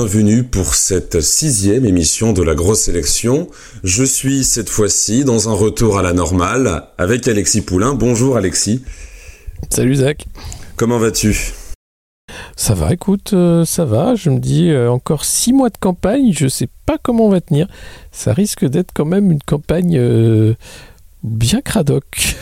bienvenue pour cette sixième émission de la grosse sélection. Je suis cette fois-ci dans un retour à la normale avec Alexis Poulain. Bonjour Alexis. Salut Zach. Comment vas-tu? Ça va, écoute, euh, ça va. Je me dis euh, encore six mois de campagne, je sais pas comment on va tenir. Ça risque d'être quand même une campagne euh, bien cradoc.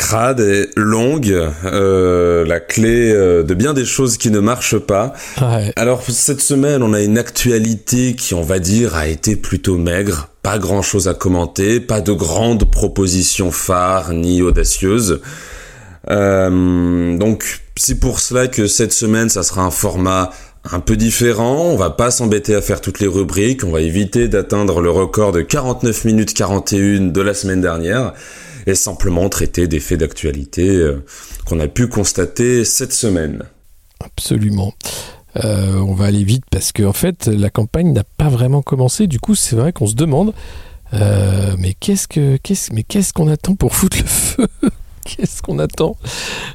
Crade et longue, euh, la clé euh, de bien des choses qui ne marchent pas. Ouais. Alors cette semaine, on a une actualité qui, on va dire, a été plutôt maigre. Pas grand chose à commenter, pas de grandes propositions phares ni audacieuses. Euh, donc c'est pour cela que cette semaine, ça sera un format un peu différent. On va pas s'embêter à faire toutes les rubriques. On va éviter d'atteindre le record de 49 minutes 41 de la semaine dernière et simplement traiter des faits d'actualité euh, qu'on a pu constater cette semaine. Absolument. Euh, on va aller vite parce qu'en en fait, la campagne n'a pas vraiment commencé. Du coup, c'est vrai qu'on se demande, euh, mais qu'est-ce qu'on attend pour foutre le feu? Qu'est-ce qu'on attend?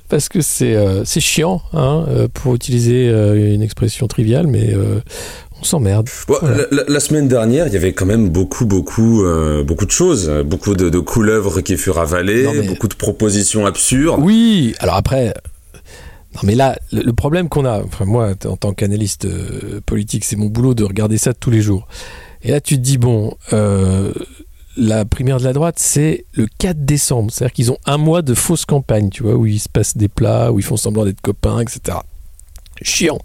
Parce que c'est, chiant, hein, pour utiliser une expression triviale, mais on s'emmerde. Bon, Voilà. la, la semaine dernière, il y avait quand même beaucoup, beaucoup, euh, beaucoup de choses, beaucoup de, de couleuvres qui furent avalées, mais- beaucoup de propositions absurdes. Oui, alors après. Non mais là, le le problème qu'on a, enfin moi en tant qu'analyste euh, politique, c'est mon boulot de regarder ça tous les jours. Et là tu te dis, bon, euh, la primaire de la droite, c'est le 4 décembre. C'est-à-dire qu'ils ont un mois de fausse campagne, tu vois, où il se passe des plats, où ils font semblant d'être copains, etc. Chiant.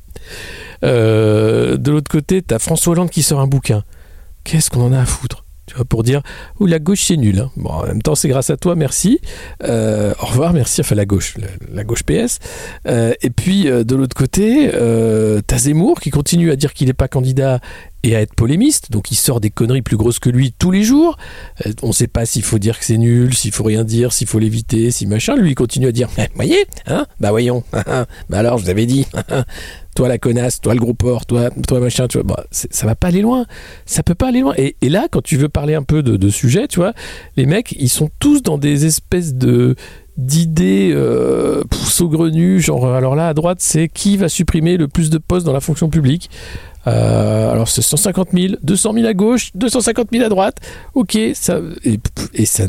Euh, de l'autre côté, t'as François Hollande qui sort un bouquin. Qu'est-ce qu'on en a à foutre tu vois, pour dire, ou la gauche c'est nul. hein. Bon, en même temps, c'est grâce à toi, merci. Euh, au revoir, merci. Enfin, la gauche, la, gauche PS. Euh, et puis, de l'autre côté, t'as Zemmour qui continue à dire qu'il n'est pas candidat et à être polémiste. Donc, il sort des conneries plus grosses que lui tous les jours. On ne sait pas s'il faut dire que c'est nul, s'il faut rien dire, s'il faut l'éviter, si machin. Lui, il continue à dire, Eh, voyez, hein Bah, voyons. bah, alors, je vous avais dit. toi, la connasse, toi, le gros porc, toi, toi, machin, tu vois. Bah, ça va pas aller loin. Ça peut pas aller loin. Et, et là, quand tu veux parler un peu de, de sujet, tu vois, les mecs, ils sont tous dans des espèces de d'idées euh, saugrenues, genre alors là à droite c'est qui va supprimer le plus de postes dans la fonction publique. Euh, alors c'est 150 000, 200 000 à gauche, 250 000 à droite, ok, ça, et, et ça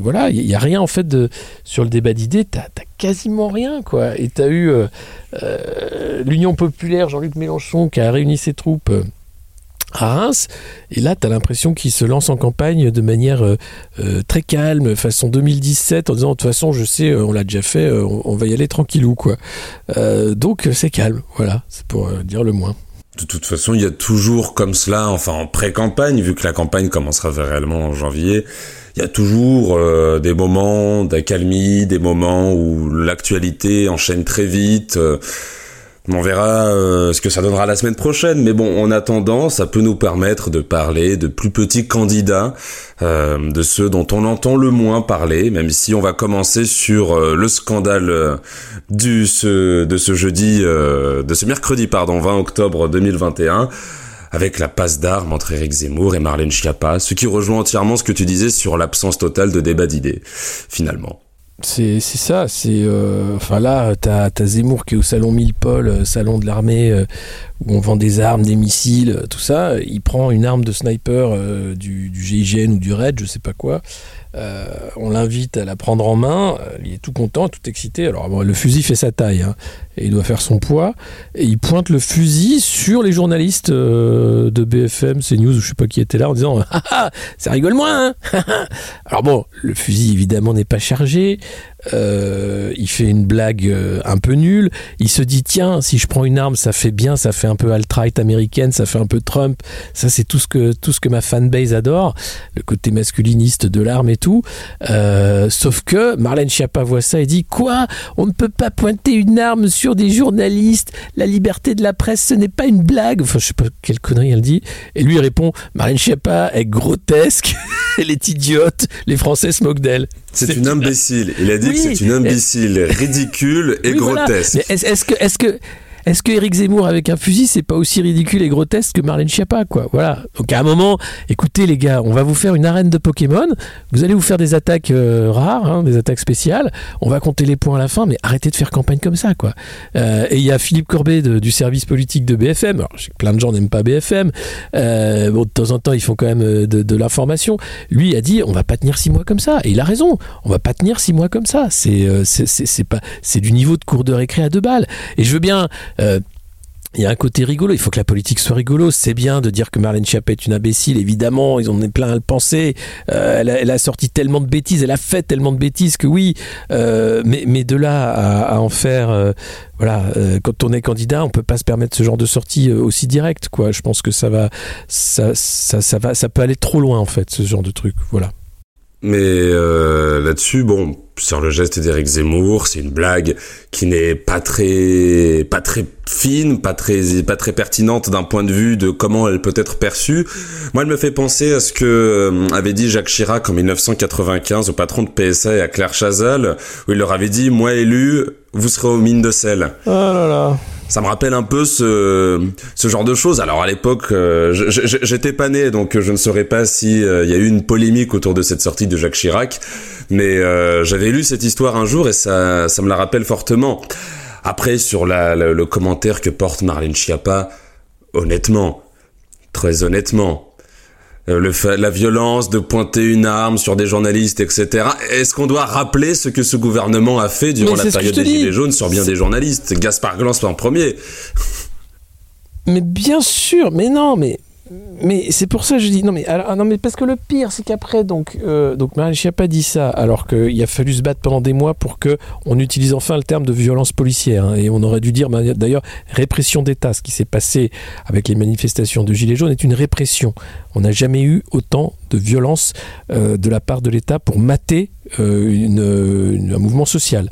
voilà, il n'y a rien en fait de, sur le débat d'idées, t'as, quasiment rien quoi, et t'as eu euh, euh, l'Union Populaire, Jean-Luc Mélenchon qui a réuni ses troupes à Reims. Et là, tu as l'impression qu'il se lance en campagne de manière euh, euh, très calme, façon 2017, en disant de toute façon, je sais, euh, on l'a déjà fait, euh, on, va y aller tranquillou, quoi. Euh, donc, c'est calme, voilà, c'est pour dire le moins. De toute façon, il y a toujours comme cela, enfin en pré-campagne, vu que la campagne commencera réellement en janvier, il y a toujours euh, des moments d'accalmie, des moments où l'actualité enchaîne très vite. On verra euh, ce que ça donnera la semaine prochaine, mais bon, en attendant, ça peut nous permettre de parler de plus petits candidats, euh, de ceux dont on entend le moins parler, même si on va commencer sur euh, le scandale du ce, de ce jeudi, de ce mercredi, pardon, 20 octobre 2021 avec la passe d'armes entre Éric Zemmour et Marlène Schiappa, ce qui rejoint entièrement ce que tu disais sur l'absence totale de débat d'idées, finalement. C'est ça, c'est... euh, Enfin là, t'as as Zemmour qui est au salon Millepol, euh, salon de l'armée, euh, où on vend des armes, des missiles, tout ça. Il prend une arme de sniper du, GIGN ou du RAID, je sais pas quoi. On l'invite à la prendre en main. Il est tout content, tout excité. Alors le fusil fait sa taille, hein, et il doit faire son poids. Et il pointe le fusil sur les journalistes euh, de BFM, CNews, ou je sais pas qui était là, en disant ah, ah, ça rigole moins. Hein Alors bon, le fusil évidemment n'est pas chargé. Euh, il fait une blague euh, un peu nulle. Il se dit tiens, si je prends une arme, ça fait bien, ça fait un peu alt-right américaine, ça fait un peu Trump. Ça c'est tout ce que tout ce que ma fanbase adore, le côté masculiniste de l'arme et tout. Sauf que Marlène Schiappa voit ça et dit quoi? On ne peut pas pointer une arme sur des journalistes. La liberté de la presse, ce n'est pas une blague. Enfin, je sais pas quelle connerie elle dit. Et lui répond Marlène Schiappa est grotesque, elle est idiote. Les Français se moquent d'elle. C'est une imbécile. Il a dit Oui. que c'est une imbécile ridicule et Oui, grotesque. Est-ce que, est-ce que, est-ce que Eric Zemmour avec un fusil, c'est pas aussi ridicule et grotesque que Marlène Schiappa, quoi? Voilà. Donc à un moment, écoutez les gars, on va vous faire une arène de Pokémon. Vous allez vous faire des attaques euh, rares, hein, des attaques spéciales. On va compter les points à la fin, mais arrêtez de faire campagne comme ça, quoi. Euh, et il y a Philippe Corbet du service politique de BFM. Alors, je sais que plein de gens n'aiment pas BFM. Euh, bon, de temps en temps, ils font quand même de, l'information. Lui a dit, on va pas tenir six mois comme ça. Et il a raison. On va pas tenir six mois comme ça. C'est c'est pas c'est du niveau de cours de récré à deux balles. Et je veux bien il y a un côté rigolo, il faut que la politique soit rigolo. C'est bien de dire que Marlène Schiappa est une imbécile, évidemment, ils en ont plein à le penser. Euh, elle, a, sorti tellement de bêtises, elle a fait tellement de bêtises que oui, euh, mais, mais, de là à, en faire, voilà, quand on est candidat, on peut pas se permettre ce genre de sortie aussi directe, quoi. Je pense que ça va, ça, ça, ça, va, ça peut aller trop loin en fait, ce genre de truc, voilà. Mais là-dessus, bon, sur le geste d'Éric Zemmour, c'est une blague qui n'est pas très pas très fine, pas très pas très pertinente d'un point de vue de comment elle peut être perçue. Moi, elle me fait penser à ce que euh, avait dit Jacques Chirac en 1995 au patron de PSA et à Claire Chazal, où il leur avait dit "Moi élu, vous serez aux mines de sel." Oh là là ça me rappelle un peu ce, ce genre de choses. Alors à l'époque, euh, j'étais pas né, donc je ne saurais pas si euh, il y a eu une polémique autour de cette sortie de Jacques Chirac, mais euh, j'avais lu cette histoire un jour et ça, ça me la rappelle fortement. Après, sur la, le commentaire que porte Marlène Schiappa, honnêtement, très honnêtement, euh, le la violence de pointer une arme sur des journalistes, etc. Est-ce qu'on doit rappeler ce que ce gouvernement a fait durant la période des Gilets jaunes sur bien des journalistes? Gaspard Glans en premier. Mais bien sûr, mais non, mais mais c'est pour ça que je dis non mais alors, non mais parce que le pire c'est qu'après donc euh, donc Marine pas dit ça alors qu'il a fallu se battre pendant des mois pour que on utilise enfin le terme de violence policière hein, et on aurait dû dire bah, d'ailleurs répression d'État ce qui s'est passé avec les manifestations de gilets jaunes est une répression. On n'a jamais eu autant de violence euh, de la part de l'État pour mater euh, un mouvement social.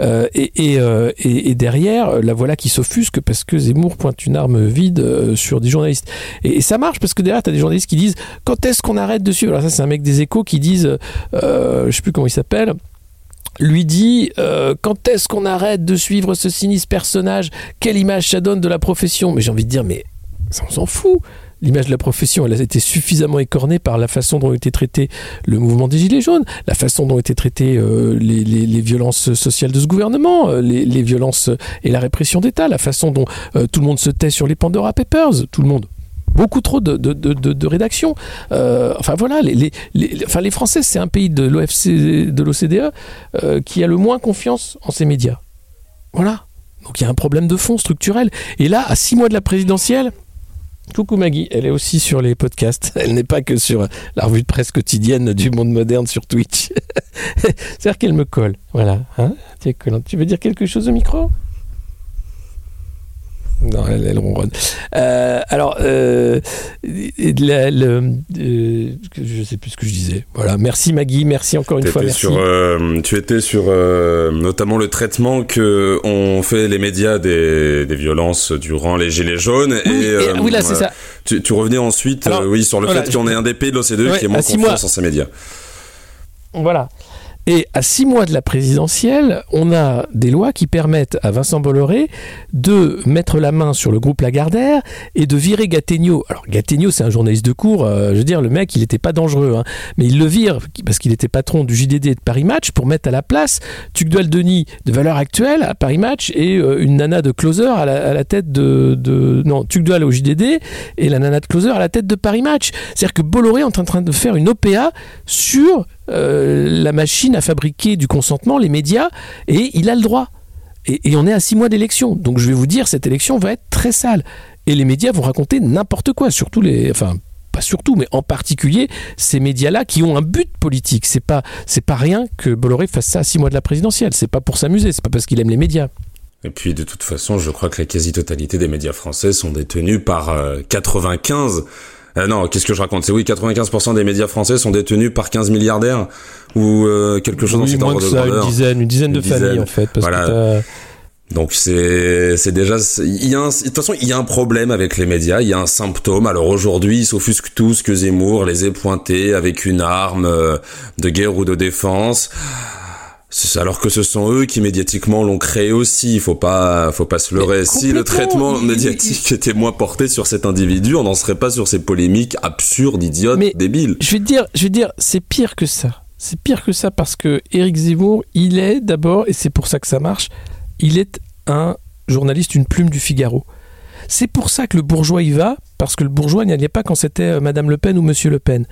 Euh, et, et, derrière, la voilà qui s'offusque parce que Zemmour pointe une arme vide sur des journalistes. Et, ça marche parce que derrière, tu as des journalistes qui disent quand est-ce qu'on arrête de suivre? Alors ça, c'est un mec des échos qui disent, je sais plus comment il s'appelle, lui dit quand est-ce qu'on arrête de suivre ce sinistre personnage? Quelle image ça donne de la profession? Mais j'ai envie de dire, mais ça, on s'en fout l'image de la profession, elle a été suffisamment écornée par la façon dont été traité le mouvement des Gilets jaunes, la façon dont ont été traitées euh, les, violences sociales de ce gouvernement, euh, les, violences et la répression d'État, la façon dont euh, tout le monde se tait sur les Pandora Papers, tout le monde beaucoup trop de, de, de, rédaction. enfin voilà, les Français, c'est un pays de l'OFC, de l'OCDE qui a le moins confiance en ses médias. Voilà. Donc il y a un problème de fond structurel. Et là, à six mois de la présidentielle, Coucou Maggie, elle est aussi sur les podcasts. Elle n'est pas que sur la revue de presse quotidienne du monde moderne sur Twitch. C'est-à-dire qu'elle me colle. Voilà. Hein tu veux dire quelque chose au micro? Non, elle, elle ronronne. Euh, alors, euh, le, euh, je sais plus ce que je disais. Voilà, merci Maggie, merci encore une fois. Merci. Sur, euh, tu étais sur euh, notamment le traitement que ont fait les médias des, des violences durant les gilets jaunes. Oui, et, oui là c'est ça. Tu, tu, revenais ensuite, oui, sur le fait qu'on est un des pays de l'OCDE qui est moins confiance en ces médias. Voilà. Et à six mois de la présidentielle, on a des lois qui permettent à Vincent Bolloré de mettre la main sur le groupe Lagardère et de virer Gattegno. Alors Gattegno, c'est un journaliste de cours. Euh, je veux dire, le mec, il n'était pas dangereux, hein. mais il le vire parce qu'il était patron du JDD de Paris Match pour mettre à la place Tugdual Denis de valeur actuelle à Paris Match et euh, une nana de closer à la, tête de, de non Tugdual au JDD et la nana de closer à la tête de Paris Match. C'est-à-dire que Bolloré est en train de faire une OPA sur euh, la machine à fabriquer du consentement, les médias, et il a le droit. Et, on est à six mois d'élection. Donc je vais vous dire, cette élection va être très sale. Et les médias vont raconter n'importe quoi, surtout. Enfin, pas surtout, mais en particulier ces médias-là qui ont un but politique. C'est pas, c'est pas rien que Bolloré fasse ça à six mois de la présidentielle. C'est pas pour s'amuser, c'est pas parce qu'il aime les médias. Et puis de toute façon, je crois que la quasi-totalité des médias français sont détenus par 95 euh, non, qu'est-ce que je raconte? C'est oui, 95% des médias français sont détenus par 15 milliardaires ou euh, quelque chose dans cet ordre de grandeur. Une dizaine, une dizaine de familles en fait. Parce voilà. donc c'est c'est déjà il y a de toute façon il y a un problème avec les médias, il y a un symptôme. Alors aujourd'hui ils s'offusquent tous que Zemmour les ait pointés avec une arme euh, de guerre ou de défense. Alors que ce sont eux qui médiatiquement l'ont créé aussi, il faut pas, faut pas se leurrer. Si le traitement médiatique était moins porté sur cet individu, on n'en serait pas sur ces polémiques absurdes, idiotes, débiles. Je vais te dire, je vais dire, c'est pire que ça. C'est pire que ça parce que Éric Zemmour, il est d'abord, et c'est pour ça que ça marche, il est un journaliste, une plume du Figaro. C'est pour ça que le bourgeois y va, parce que le bourgeois n'y allait pas quand c'était euh, Madame Le Pen ou Monsieur Le Pen.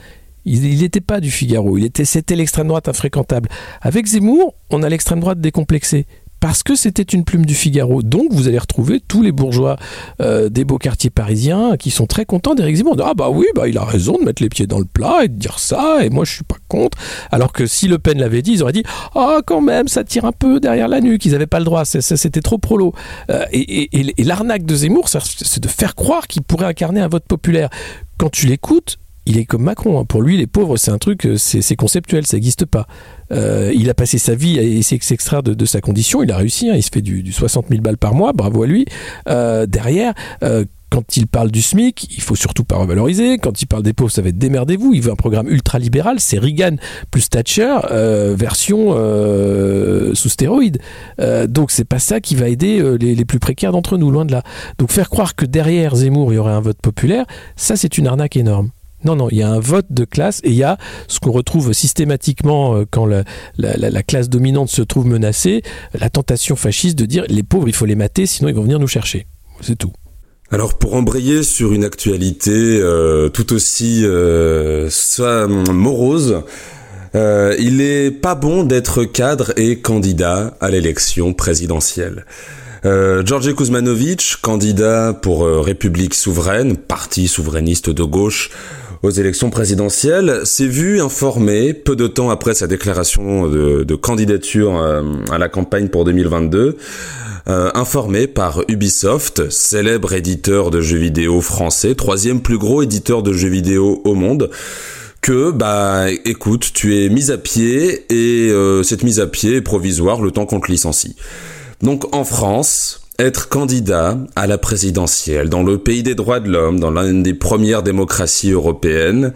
Il n'était pas du Figaro, il était, c'était l'extrême droite infréquentable. Avec Zemmour, on a l'extrême droite décomplexée parce que c'était une plume du Figaro. Donc vous allez retrouver tous les bourgeois euh, des beaux quartiers parisiens qui sont très contents d'Éric Zemmour. Ah bah oui, bah il a raison de mettre les pieds dans le plat et de dire ça, et moi je suis pas contre. Alors que si Le Pen l'avait dit, ils auraient dit Ah quand même, ça tire un peu derrière la nuque, ils n'avaient pas le droit, c'était trop prolo. Euh, et, et l'arnaque de Zemmour, c'est de faire croire qu'il pourrait incarner un vote populaire. Quand tu l'écoutes, il est comme Macron. Hein. Pour lui, les pauvres, c'est un truc, euh, c'est conceptuel, ça n'existe pas. Euh, il a passé sa vie à essayer de s'extraire de, sa condition. Il a réussi. Hein. il se fait du, 60 000 balles par mois. Bravo à lui. Euh, derrière. quand il parle du SMIC, il faut surtout pas revaloriser. Quand il parle des pauvres, ça va être démerdez-vous. Il veut un programme ultra-libéral. C'est Reagan plus Thatcher, version sous stéroïdes. donc c'est pas ça qui va aider les, les, plus précaires d'entre nous, loin de là. Donc faire croire que derrière Zemmour, il y aurait un vote populaire, ça c'est une arnaque énorme. Non, non, il y a un vote de classe et il y a ce qu'on retrouve systématiquement euh, quand la, classe dominante se trouve menacée, la tentation fasciste de dire les pauvres, il faut les mater, sinon ils vont venir nous chercher. C'est tout. Alors pour embrayer sur une actualité euh, tout aussi euh, morose, il est pas bon d'être cadre et candidat à l'élection présidentielle. Euh, Georgi candidat pour République souveraine, parti souverainiste de gauche, aux élections présidentielles, s'est vu informé, peu de temps après sa déclaration de, candidature euh, à la campagne pour 2022, euh, informé par Ubisoft, célèbre éditeur de jeux vidéo français, troisième plus gros éditeur de jeux vidéo au monde, que bah écoute, tu es mis à pied et euh, cette mise à pied est provisoire le temps qu'on te licencie. Donc en France, être candidat à la présidentielle dans le pays des droits de l'homme, dans l'une des premières démocraties européennes,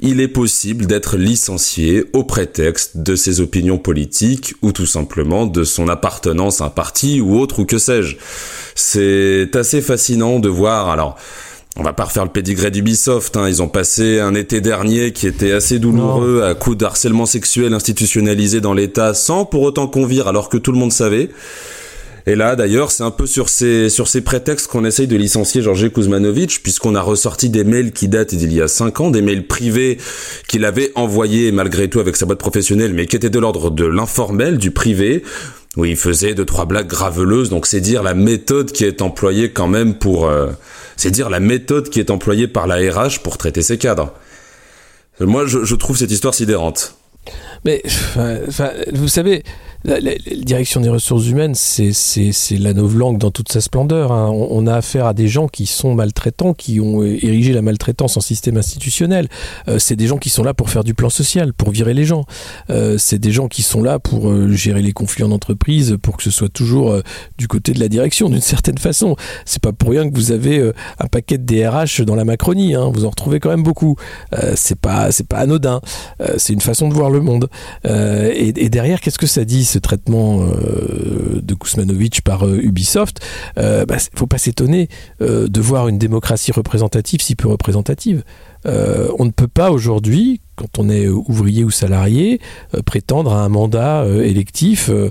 il est possible d'être licencié au prétexte de ses opinions politiques ou tout simplement de son appartenance à un parti ou autre ou que sais-je. C'est assez fascinant de voir, alors, on va pas refaire le pédigré d'Ubisoft, hein. ils ont passé un été dernier qui était assez douloureux à coup d'harcèlement sexuel institutionnalisé dans l'État sans pour autant convire alors que tout le monde savait. Et là, d'ailleurs, c'est un peu sur ces, sur ces prétextes qu'on essaye de licencier Georges Kuzmanovic, puisqu'on a ressorti des mails qui datent d'il y a cinq ans, des mails privés qu'il avait envoyés malgré tout avec sa boîte professionnelle, mais qui étaient de l'ordre de l'informel, du privé, où il faisait deux, trois blagues graveleuses. Donc c'est dire la méthode qui est employée quand même pour, euh, c'est dire la méthode qui est employée par la RH pour traiter ses cadres. Moi, je, je trouve cette histoire sidérante. Mais, enfin, vous savez, la, direction des ressources humaines, c'est la langue dans toute sa splendeur. Hein. On, a affaire à des gens qui sont maltraitants, qui ont érigé la maltraitance en système institutionnel. Euh, c'est des gens qui sont là pour faire du plan social, pour virer les gens. Euh, c'est des gens qui sont là pour euh, gérer les conflits en entreprise, pour que ce soit toujours du côté de la direction, d'une certaine façon. C'est pas pour rien que vous avez un paquet de DRH dans la Macronie. Hein. Vous en retrouvez quand même beaucoup. c'est pas, c'est pas anodin. c'est une façon de voir le monde. Et derrière, qu'est-ce que ça dit ce traitement euh, de Kuzmanovic par euh, Ubisoft, il euh, bah, faut pas s'étonner de voir une démocratie représentative si peu représentative. on ne peut pas aujourd'hui, quand on est ouvrier ou salarié, euh, prétendre à un mandat euh, électif, euh,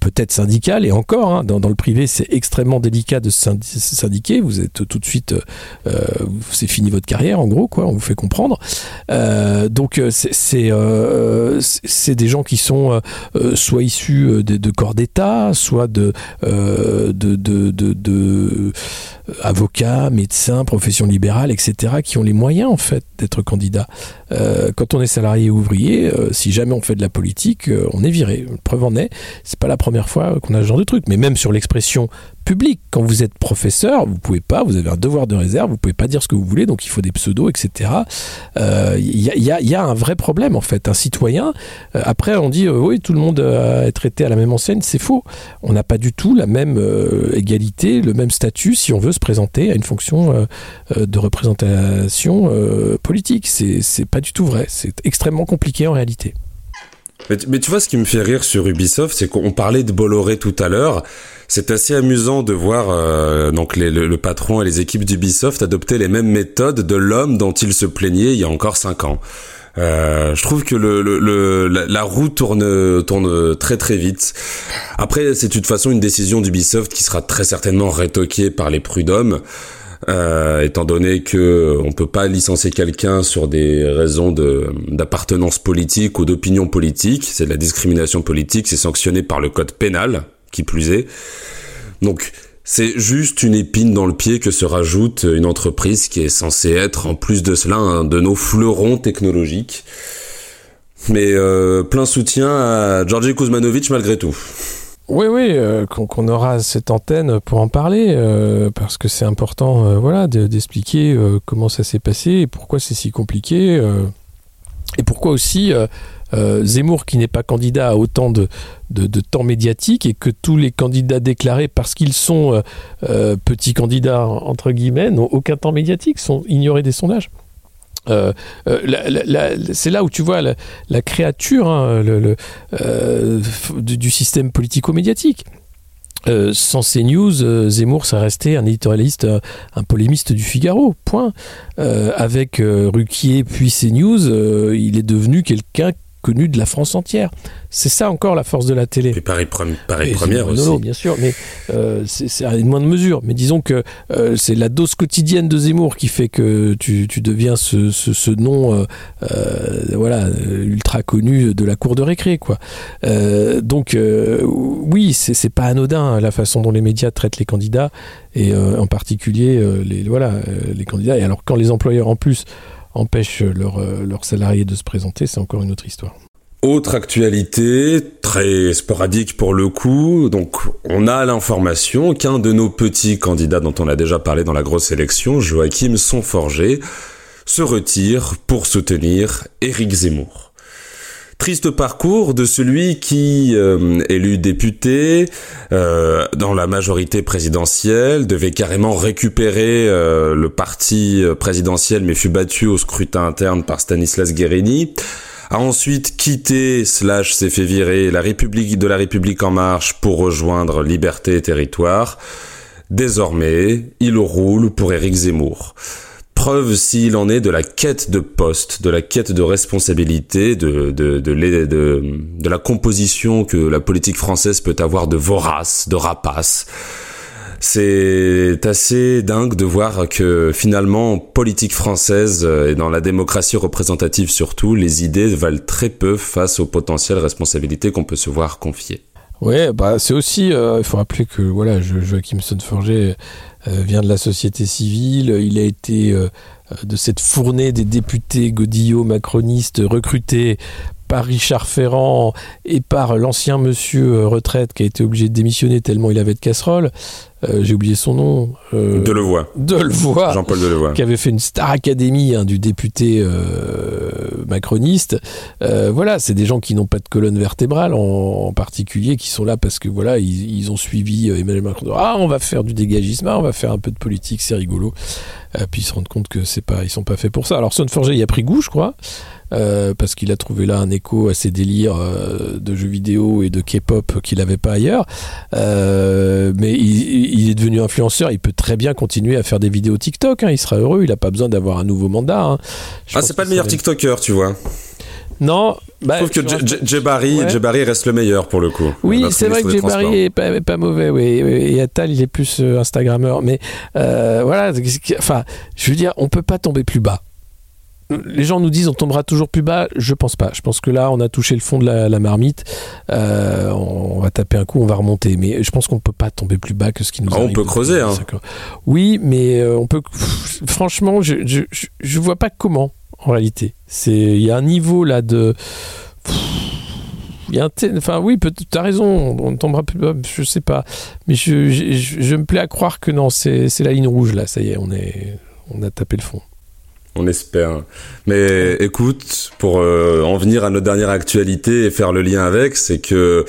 peut-être syndical, et encore, hein, dans, le privé, c'est extrêmement délicat de syndiquer. Vous êtes tout de suite, c'est fini votre carrière, en gros, quoi. On vous fait comprendre. donc, c'est des gens qui sont soit issus de, corps d'État, soit de avocats, médecins, professions libérales, etc., qui ont les moyens, en fait, d'être candidats. Euh, quand on est salarié ou ouvrier, euh, si jamais on fait de la politique, euh, on est viré. Preuve en est, c'est pas la première fois qu'on a ce genre de truc. Mais même sur l'expression public. Quand vous êtes professeur, vous pouvez pas, vous avez un devoir de réserve, vous pouvez pas dire ce que vous voulez, donc il faut des pseudos, etc. Il y, a, un vrai problème en fait. Un citoyen, après on dit oui, tout le monde est traité à la même enseigne, c'est faux. On n'a pas du tout la même égalité, le même statut si on veut se présenter à une fonction de représentation politique. C'est pas du tout vrai. C'est extrêmement compliqué en réalité. Mais, tu vois, ce qui me fait rire sur Ubisoft, c'est qu'on parlait de Bolloré tout à l'heure. C'est assez amusant de voir euh, donc les, le, patron et les équipes d'Ubisoft adopter les mêmes méthodes de l'homme dont ils se plaignaient il y a encore cinq ans. Euh, je trouve que le, le, la, roue tourne tourne très très vite. Après, c'est de toute façon une décision d'Ubisoft qui sera très certainement rétoquée par les prud'hommes. Euh, étant donné que on peut pas licencier quelqu'un sur des raisons d'appartenance politique ou d'opinion politique, c'est de la discrimination politique, c'est sanctionné par le code pénal, qui plus est. Donc c'est juste une épine dans le pied que se rajoute une entreprise qui est censée être, en plus de cela, un de nos fleurons technologiques. Mais euh, plein soutien à Georgi Kuzmanovic malgré tout. Oui, oui, euh, qu'on aura cette antenne pour en parler, euh, parce que c'est important euh, voilà, d'expliquer comment ça s'est passé et pourquoi c'est si compliqué. et pourquoi aussi Zemmour, qui n'est pas candidat à autant de, de, temps médiatique, et que tous les candidats déclarés, parce qu'ils sont petits candidats, entre guillemets, n'ont aucun temps médiatique, sont ignorés des sondages. Euh, euh, c'est là où tu vois la, créature hein, euh, du, système politico-médiatique. sans CNews, Zemmour, ça restait un éditorialiste, un polémiste du Figaro, point. avec Ruquier puis CNews, il est devenu quelqu'un connu de la France entière. C'est ça encore la force de la télé. Et Paris, Paris Première aussi. bien sûr, mais euh, c'est à une moindre mesure. Mais disons que euh, c'est la dose quotidienne de Zemmour qui fait que tu, deviens ce, ce, nom euh, voilà, ultra connu de la cour de récré. Quoi. donc oui, c'est pas anodin la façon dont les médias traitent les candidats, et en particulier les, voilà, les candidats. Et alors quand les employeurs en plus empêchent leurs salariés de se présenter, c'est encore une autre histoire. Autre actualité, très sporadique pour le coup, donc on a l'information qu'un de nos petits candidats dont on a déjà parlé dans la grosse élection, Joachim Sonforger, se retire pour soutenir Éric Zemmour. Triste parcours de celui qui, euh, élu député euh, dans la majorité présidentielle, devait carrément récupérer euh, le parti présidentiel mais fut battu au scrutin interne par Stanislas Guérini a ensuite quitté slash s'est fait virer la République de la République en marche pour rejoindre Liberté et Territoire. Désormais, il roule pour Éric Zemmour. Preuve s'il en est de la quête de poste, de la quête de responsabilité, de, la composition que la politique française peut avoir de vorace, de rapace c'est assez dingue de voir que finalement, en politique française euh, et dans la démocratie représentative surtout, les idées valent très peu face aux potentielles responsabilités qu'on peut se voir confier. Ouais, bah c'est aussi, euh, il faut rappeler que voilà, Joachim Sonforger vient de la société civile, il a été de cette fournée des députés Godillot macronistes recrutés par Richard Ferrand et par l'ancien monsieur retraite qui a été obligé de démissionner tellement il avait de casserole. Euh, j'ai oublié son nom. Euh, Delevoye. Delevoye. Jean-Paul Delevoye. Qui avait fait une Star Academy hein, du député euh, macroniste. Euh, voilà, c'est des gens qui n'ont pas de colonne vertébrale en, particulier, qui sont là parce que voilà, ils, ont suivi Emmanuel Macron. Ah, on va faire du dégagisme, ah, on va faire un peu de politique, c'est rigolo. puis ils se rendent compte que c'est pas, ils sont pas faits pour ça. Alors Sonforger y a pris goût, je crois. Euh, parce qu'il a trouvé là un écho à ses délires euh, de jeux vidéo et de K-pop qu'il n'avait pas ailleurs. Euh, mais il, est devenu influenceur, il peut très bien continuer à faire des vidéos TikTok, hein. il sera heureux, il n'a pas besoin d'avoir un nouveau mandat. Hein. Ah, c'est pas le meilleur TikToker, tu vois. Non, bah, je trouve que Jebari, reste le meilleur pour le coup. Oui, c'est vrai que Jebari est pas, pas, mauvais, oui. Et Atal, il est plus Instagrammeur. Mais voilà, enfin, je veux dire, on peut pas tomber plus bas les gens nous disent on tombera toujours plus bas. Je pense pas. Je pense que là, on a touché le fond de la, marmite. Euh, on va taper un coup, on va remonter. Mais je pense qu'on ne peut pas tomber plus bas que ce qui nous ah, arrive. On peut creuser. Hein. Oui, mais euh, on peut. Franchement, je, je, vois pas comment. En réalité, c'est il y a un niveau là de. Il y a un enfin oui, tu as raison, on tombera plus bas, je sais pas, mais je, je me plais à croire que non, c'est la ligne rouge là, ça y est, on est, on a tapé le fond. On espère. Mais écoute, pour euh, en venir à notre dernière actualité et faire le lien avec, c'est que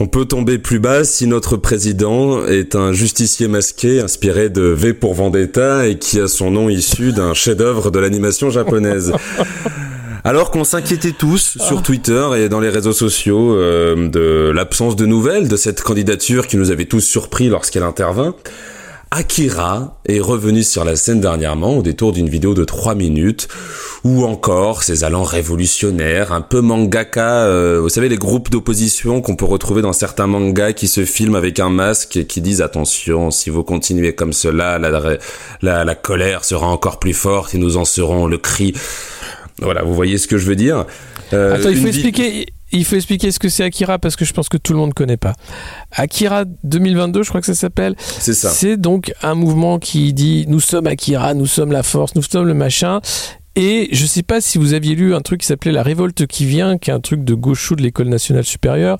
on peut tomber plus bas si notre président est un justicier masqué inspiré de V pour Vendetta et qui a son nom issu d'un chef-d'œuvre de l'animation japonaise. Alors qu'on s'inquiétait tous sur Twitter et dans les réseaux sociaux euh, de l'absence de nouvelles de cette candidature qui nous avait tous surpris lorsqu'elle intervint, Akira est revenu sur la scène dernièrement au détour d'une vidéo de 3 minutes ou encore ses allants révolutionnaires, un peu mangaka, euh, vous savez les groupes d'opposition qu'on peut retrouver dans certains mangas qui se filment avec un masque et qui disent attention, si vous continuez comme cela, la, la, la colère sera encore plus forte et nous en serons le cri. Voilà, vous voyez ce que je veux dire. Euh, Attends, il faut expliquer il faut expliquer ce que c'est Akira parce que je pense que tout le monde ne connaît pas. Akira 2022, je crois que ça s'appelle. C'est ça. C'est donc un mouvement qui dit nous sommes Akira, nous sommes la force, nous sommes le machin. Et je sais pas si vous aviez lu un truc qui s'appelait La Révolte qui vient, qui est un truc de gauchou de l'école nationale supérieure.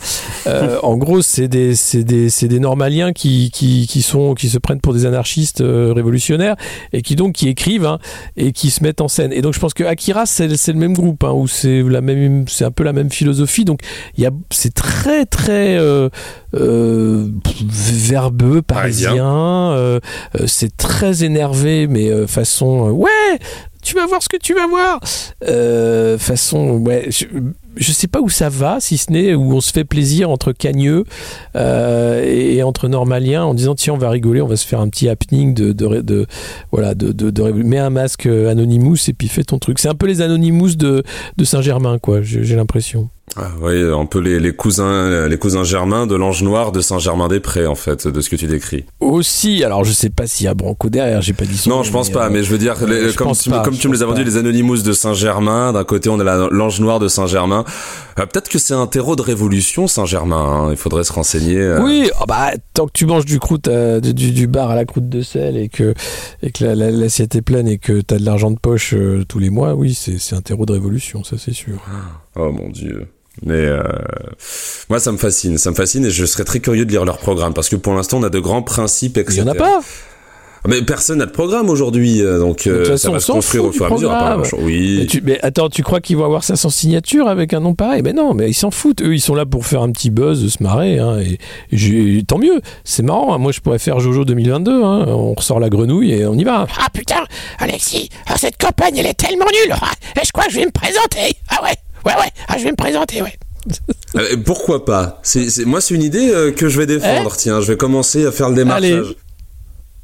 Euh, en gros, c'est des, des, des normaliens qui, qui, qui, sont, qui se prennent pour des anarchistes euh, révolutionnaires et qui donc qui écrivent hein, et qui se mettent en scène. Et donc je pense que Akira, c'est le même groupe, hein, où c'est la même, c'est un peu la même philosophie. Donc il y a, c'est très très euh, verbeux, parisien. C'est très énervé, mais façon ouais, tu vas voir ce que tu vas voir. Euh, façon, ouais, je, je, sais pas où ça va, si ce n'est où on se fait plaisir entre cagneux euh, et, entre normaliens en disant tiens on va rigoler, on va se faire un petit happening de, voilà de, de, mets un masque Anonymous et puis fais ton truc. C'est un peu les Anonymous de, de Saint-Germain quoi, j'ai l'impression. Ah, oui, un peu les, les, cousins, les cousins germains de l'Ange Noir de Saint-Germain-des-Prés, en fait, de ce que tu décris. Aussi, alors je sais pas s'il y a Branco derrière, j'ai pas dit son Non, je pense pas, euh, mais je veux dire, comme, tu, comme tu me les as vendus, les Anonymous de Saint-Germain, d'un côté on a l'Ange Noir de Saint-Germain. Euh, peut-être que c'est un terreau de révolution, Saint-Germain, hein. il faudrait se renseigner. Euh. Oui, oh, bah, tant que tu manges du, croûte, du, du, bar à la croûte de sel et que, et que l'assiette est pleine et que tu as de l'argent de poche tous les mois, oui, c'est un terreau de révolution, ça c'est sûr. Oh mon dieu. Mais euh, moi, ça me fascine, ça me fascine, et je serais très curieux de lire leur programme parce que pour l'instant, on a de grands principes, etc. Il n'y en a pas. Mais personne n'a de programme aujourd'hui, euh, donc euh, ça va se construire au fur et à mesure. Oui. Mais, tu, mais, attends, tu crois qu'ils vont avoir ça sans signature avec un nom pareil? Mais non, mais ils s'en foutent. Eux, ils sont là pour faire un petit buzz, se marrer. Hein, et, tant mieux. C'est marrant. Hein. Moi, je pourrais faire Jojo 2022. Hein. On ressort la grenouille et on y va. Ah putain, Alexis, ah, cette campagne, elle est tellement nulle. Ah, et je crois que je vais me présenter. Ah ouais. Ouais, ouais, ah, je vais me présenter, ouais. Euh, pourquoi pas c'est, Moi, c'est une idée euh, que je vais défendre. Eh Tiens, je vais commencer à faire le démarchage. Allez.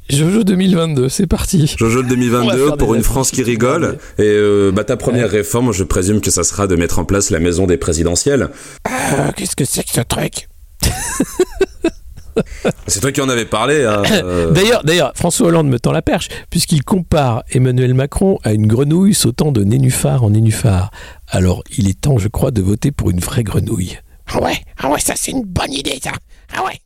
Jojo 2022, c'est parti. Jojo 2022 pour une France qui rigole. Et euh, bah, ta première réforme, je présume que ça sera de mettre en place la maison des présidentielles. qu'est-ce que c'est que ce truc? C'est toi qui en avais parlé. Hein, euh. D'ailleurs, d'ailleurs, François Hollande me tend la perche, puisqu'il compare Emmanuel Macron à une grenouille sautant de nénuphar en nénuphar. Alors, il est temps, je crois, de voter pour une vraie grenouille. Ah ouais, ah ouais, ça c'est une bonne idée, ça. Ah ouais.